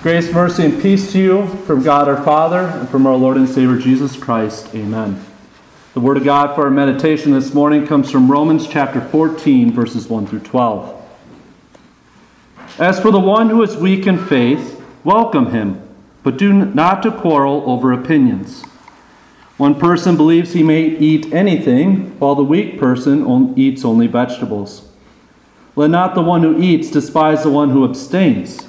Grace, mercy, and peace to you from God our Father and from our Lord and Savior Jesus Christ. Amen. The Word of God for our meditation this morning comes from Romans chapter 14, verses 1 through 12. As for the one who is weak in faith, welcome him, but do not to quarrel over opinions. One person believes he may eat anything, while the weak person eats only vegetables. Let not the one who eats despise the one who abstains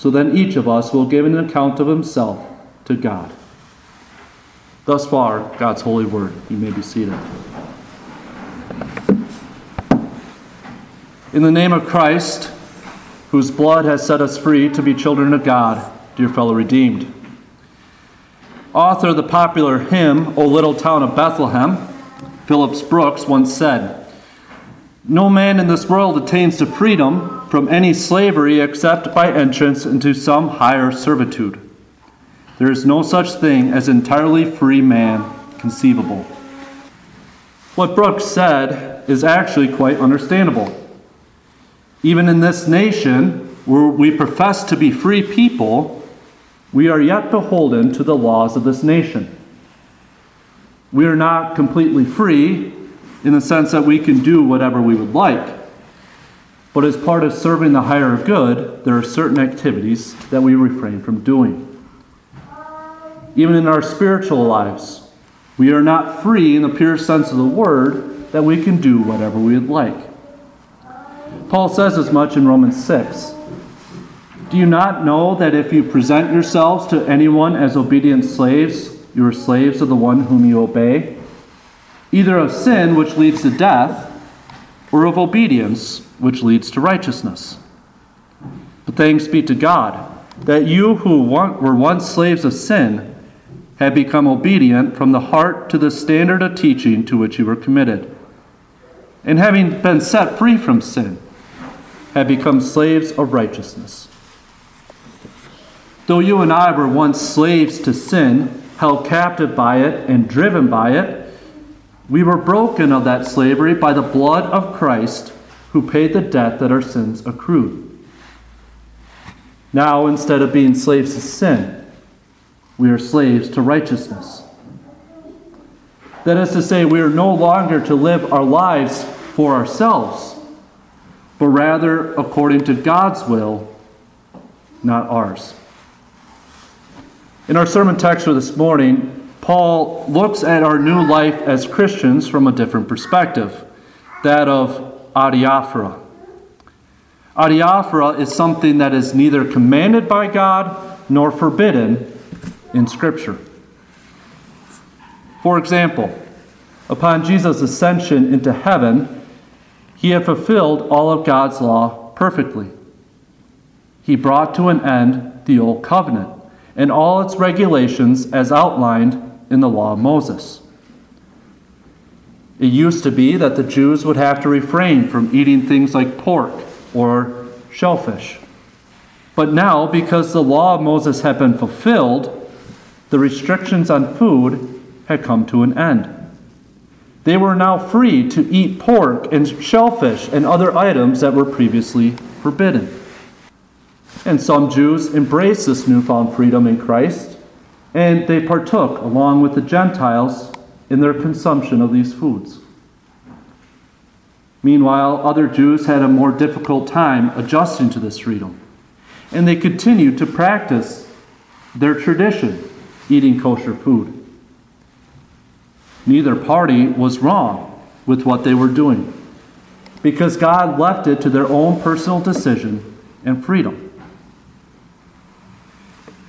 So then each of us will give an account of himself to God. Thus far, God's holy word. You may be seated. In the name of Christ, whose blood has set us free to be children of God, dear fellow redeemed. Author of the popular hymn, O Little Town of Bethlehem, Phillips Brooks once said, No man in this world attains to freedom from any slavery except by entrance into some higher servitude. There is no such thing as entirely free man conceivable. What Brooks said is actually quite understandable. Even in this nation, where we profess to be free people, we are yet beholden to the laws of this nation. We are not completely free in the sense that we can do whatever we would like. But as part of serving the higher good, there are certain activities that we refrain from doing. Even in our spiritual lives, we are not free in the pure sense of the word that we can do whatever we would like. Paul says as much in Romans 6. Do you not know that if you present yourselves to anyone as obedient slaves, you are slaves of the one whom you obey? Either of sin, which leads to death, or of obedience, which leads to righteousness. But thanks be to God that you who were once slaves of sin have become obedient from the heart to the standard of teaching to which you were committed. And having been set free from sin, have become slaves of righteousness. Though you and I were once slaves to sin, held captive by it and driven by it, we were broken of that slavery by the blood of Christ who paid the debt that our sins accrued. Now, instead of being slaves to sin, we are slaves to righteousness. That is to say, we are no longer to live our lives for ourselves, but rather according to God's will, not ours. In our sermon text for this morning, Paul looks at our new life as Christians from a different perspective that of adiaphora. Adiaphora is something that is neither commanded by God nor forbidden in Scripture. For example, upon Jesus' ascension into heaven, he had fulfilled all of God's law perfectly. He brought to an end the Old Covenant and all its regulations as outlined in the law of Moses. It used to be that the Jews would have to refrain from eating things like pork or shellfish. But now, because the law of Moses had been fulfilled, the restrictions on food had come to an end. They were now free to eat pork and shellfish and other items that were previously forbidden. And some Jews embraced this newfound freedom in Christ, and they partook, along with the Gentiles, in their consumption of these foods. Meanwhile, other Jews had a more difficult time adjusting to this freedom, and they continued to practice their tradition, eating kosher food. Neither party was wrong with what they were doing, because God left it to their own personal decision and freedom.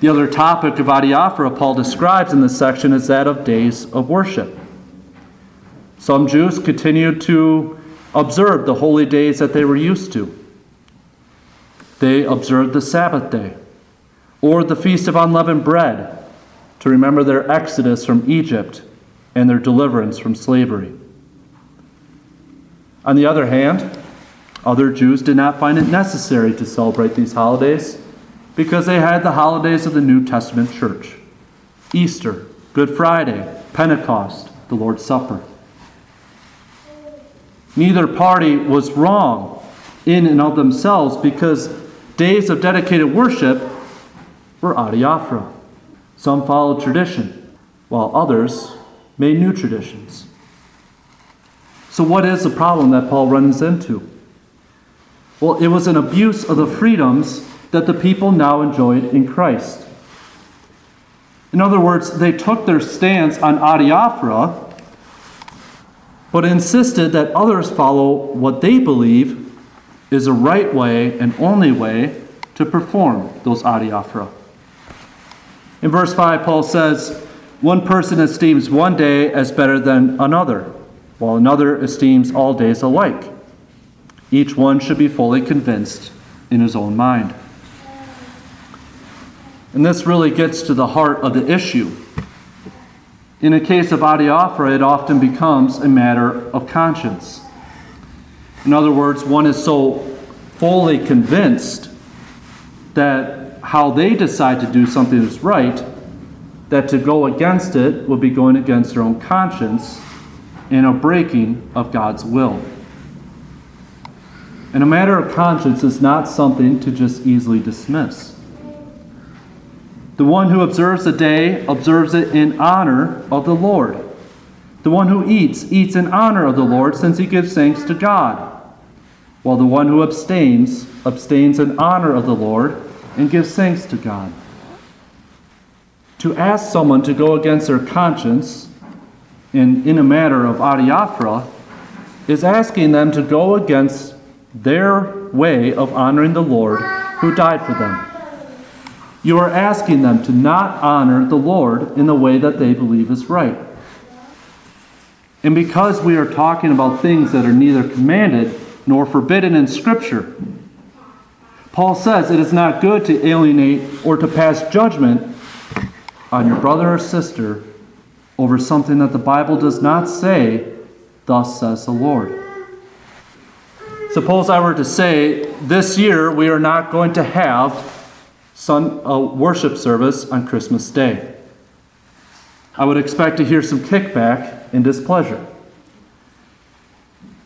The other topic of adiaphora Paul describes in this section is that of days of worship. Some Jews continued to observe the holy days that they were used to. They observed the Sabbath day or the Feast of Unleavened Bread to remember their exodus from Egypt and their deliverance from slavery. On the other hand, other Jews did not find it necessary to celebrate these holidays because they had the holidays of the New Testament church Easter, Good Friday, Pentecost, the Lord's Supper. Neither party was wrong in and of themselves because days of dedicated worship were adiaphora. Some followed tradition, while others made new traditions. So, what is the problem that Paul runs into? Well, it was an abuse of the freedoms that the people now enjoyed in Christ. In other words, they took their stance on adiaphora, but insisted that others follow what they believe is a right way and only way to perform those adiaphora. In verse 5, Paul says, One person esteems one day as better than another, while another esteems all days alike. Each one should be fully convinced in his own mind. And this really gets to the heart of the issue. In a case of adiaphora, it often becomes a matter of conscience. In other words, one is so fully convinced that how they decide to do something is right, that to go against it would be going against their own conscience and a breaking of God's will. And a matter of conscience is not something to just easily dismiss. The one who observes the day observes it in honor of the Lord. The one who eats, eats in honor of the Lord, since he gives thanks to God. While the one who abstains, abstains in honor of the Lord and gives thanks to God. To ask someone to go against their conscience in, in a matter of adiaphora is asking them to go against their way of honoring the Lord who died for them. You are asking them to not honor the Lord in the way that they believe is right. And because we are talking about things that are neither commanded nor forbidden in Scripture, Paul says it is not good to alienate or to pass judgment on your brother or sister over something that the Bible does not say, Thus says the Lord. Suppose I were to say, This year we are not going to have sun, a worship service on Christmas Day. I would expect to hear some kickback and displeasure.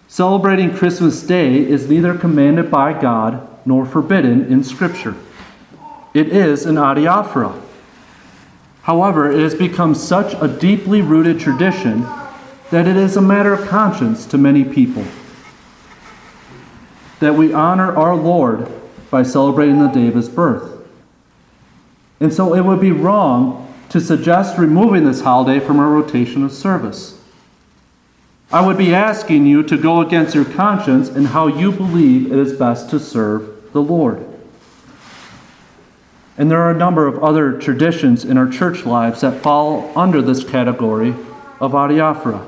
Celebrating Christmas Day is neither commanded by God nor forbidden in Scripture. It is an adiaphora. However, it has become such a deeply rooted tradition that it is a matter of conscience to many people. That we honor our Lord by celebrating the day of his birth. And so it would be wrong to suggest removing this holiday from our rotation of service. I would be asking you to go against your conscience and how you believe it is best to serve the Lord. And there are a number of other traditions in our church lives that fall under this category of adiaphora.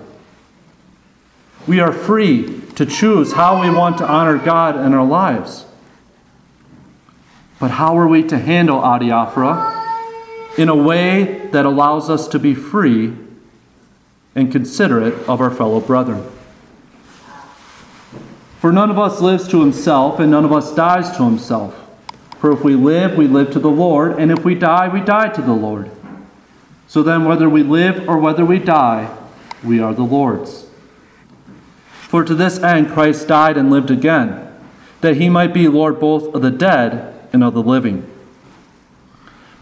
We are free to choose how we want to honor God in our lives. But how are we to handle adiaphora in a way that allows us to be free and considerate of our fellow brethren? For none of us lives to himself, and none of us dies to himself. For if we live, we live to the Lord, and if we die, we die to the Lord. So then, whether we live or whether we die, we are the Lord's. For to this end Christ died and lived again, that he might be Lord both of the dead and of the living.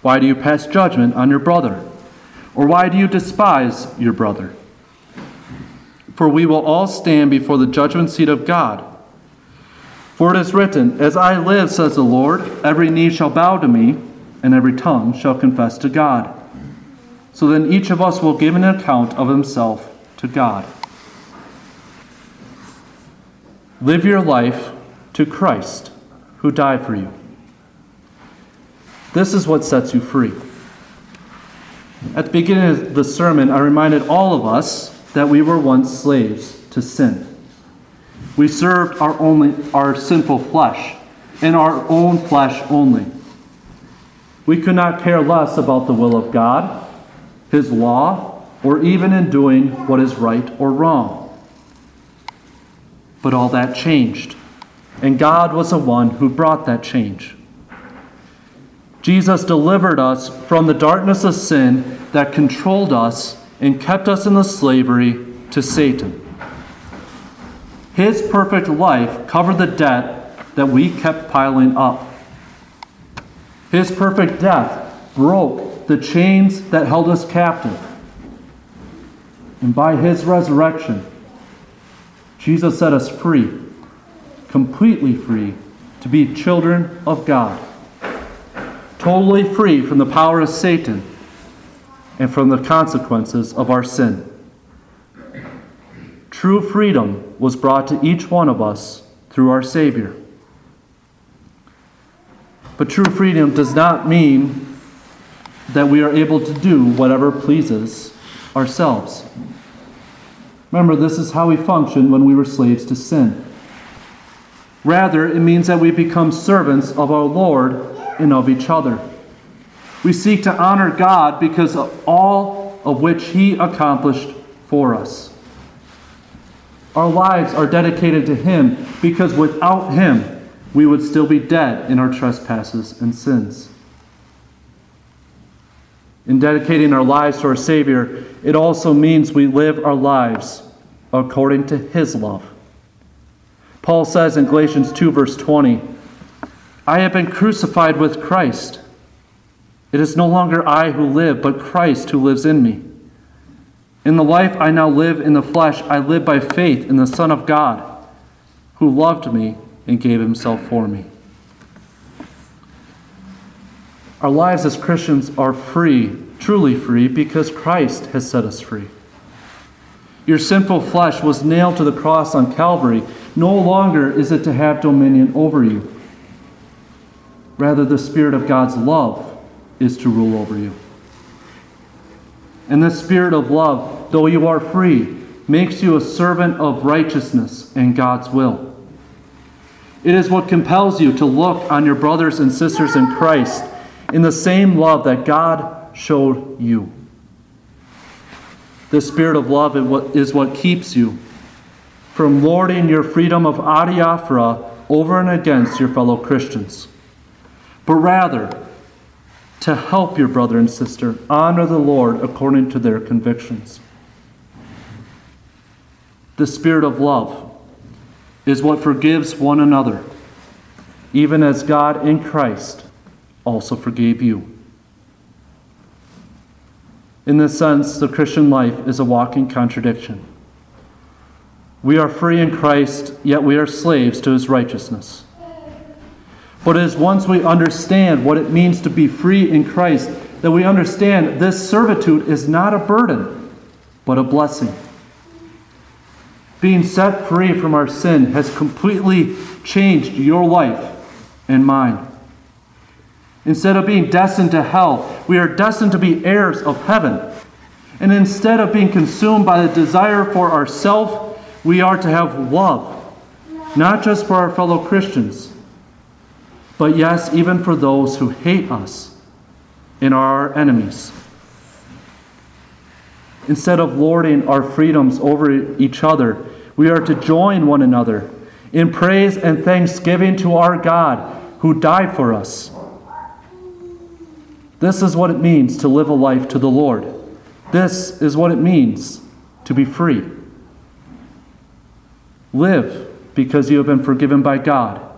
Why do you pass judgment on your brother? Or why do you despise your brother? For we will all stand before the judgment seat of God. For it is written, As I live, says the Lord, every knee shall bow to me, and every tongue shall confess to God. So then each of us will give an account of himself to God. Live your life to Christ, who died for you. This is what sets you free. At the beginning of the sermon, I reminded all of us that we were once slaves to sin. We served our only our sinful flesh, and our own flesh only. We could not care less about the will of God, his law, or even in doing what is right or wrong. But all that changed, and God was the one who brought that change. Jesus delivered us from the darkness of sin that controlled us and kept us in the slavery to Satan. His perfect life covered the debt that we kept piling up. His perfect death broke the chains that held us captive. And by his resurrection, Jesus set us free, completely free, to be children of God totally free from the power of Satan and from the consequences of our sin. True freedom was brought to each one of us through our Savior. But true freedom does not mean that we are able to do whatever pleases ourselves. Remember, this is how we functioned when we were slaves to sin. Rather, it means that we become servants of our Lord and of each other. We seek to honor God because of all of which He accomplished for us. Our lives are dedicated to Him because without Him, we would still be dead in our trespasses and sins. In dedicating our lives to our Savior, it also means we live our lives according to His love. Paul says in Galatians 2, verse 20, I have been crucified with Christ. It is no longer I who live, but Christ who lives in me. In the life I now live in the flesh, I live by faith in the Son of God, who loved me and gave himself for me. Our lives as Christians are free, truly free, because Christ has set us free. Your sinful flesh was nailed to the cross on Calvary. No longer is it to have dominion over you. Rather, the Spirit of God's love is to rule over you. And the Spirit of love, though you are free, makes you a servant of righteousness and God's will. It is what compels you to look on your brothers and sisters in Christ in the same love that God showed you. The Spirit of love is what keeps you from lording your freedom of adiaphora over and against your fellow Christians but rather to help your brother and sister honor the Lord according to their convictions. The spirit of love is what forgives one another, even as God in Christ also forgave you. In this sense, the Christian life is a walking contradiction. We are free in Christ, yet we are slaves to his righteousness. But it is once we understand what it means to be free in Christ that we understand this servitude is not a burden, but a blessing. Being set free from our sin has completely changed your life and mine. Instead of being destined to hell, we are destined to be heirs of heaven. And instead of being consumed by the desire for ourself, we are to have love, not just for our fellow Christians but yes, even for those who hate us and are our enemies. Instead of lording our freedoms over each other, we are to join one another in praise and thanksgiving to our God who died for us. This is what it means to live a life to the Lord. This is what it means to be free. Live because you have been forgiven by God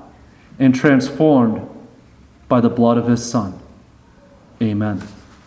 and transformed by the blood of his Son. Amen.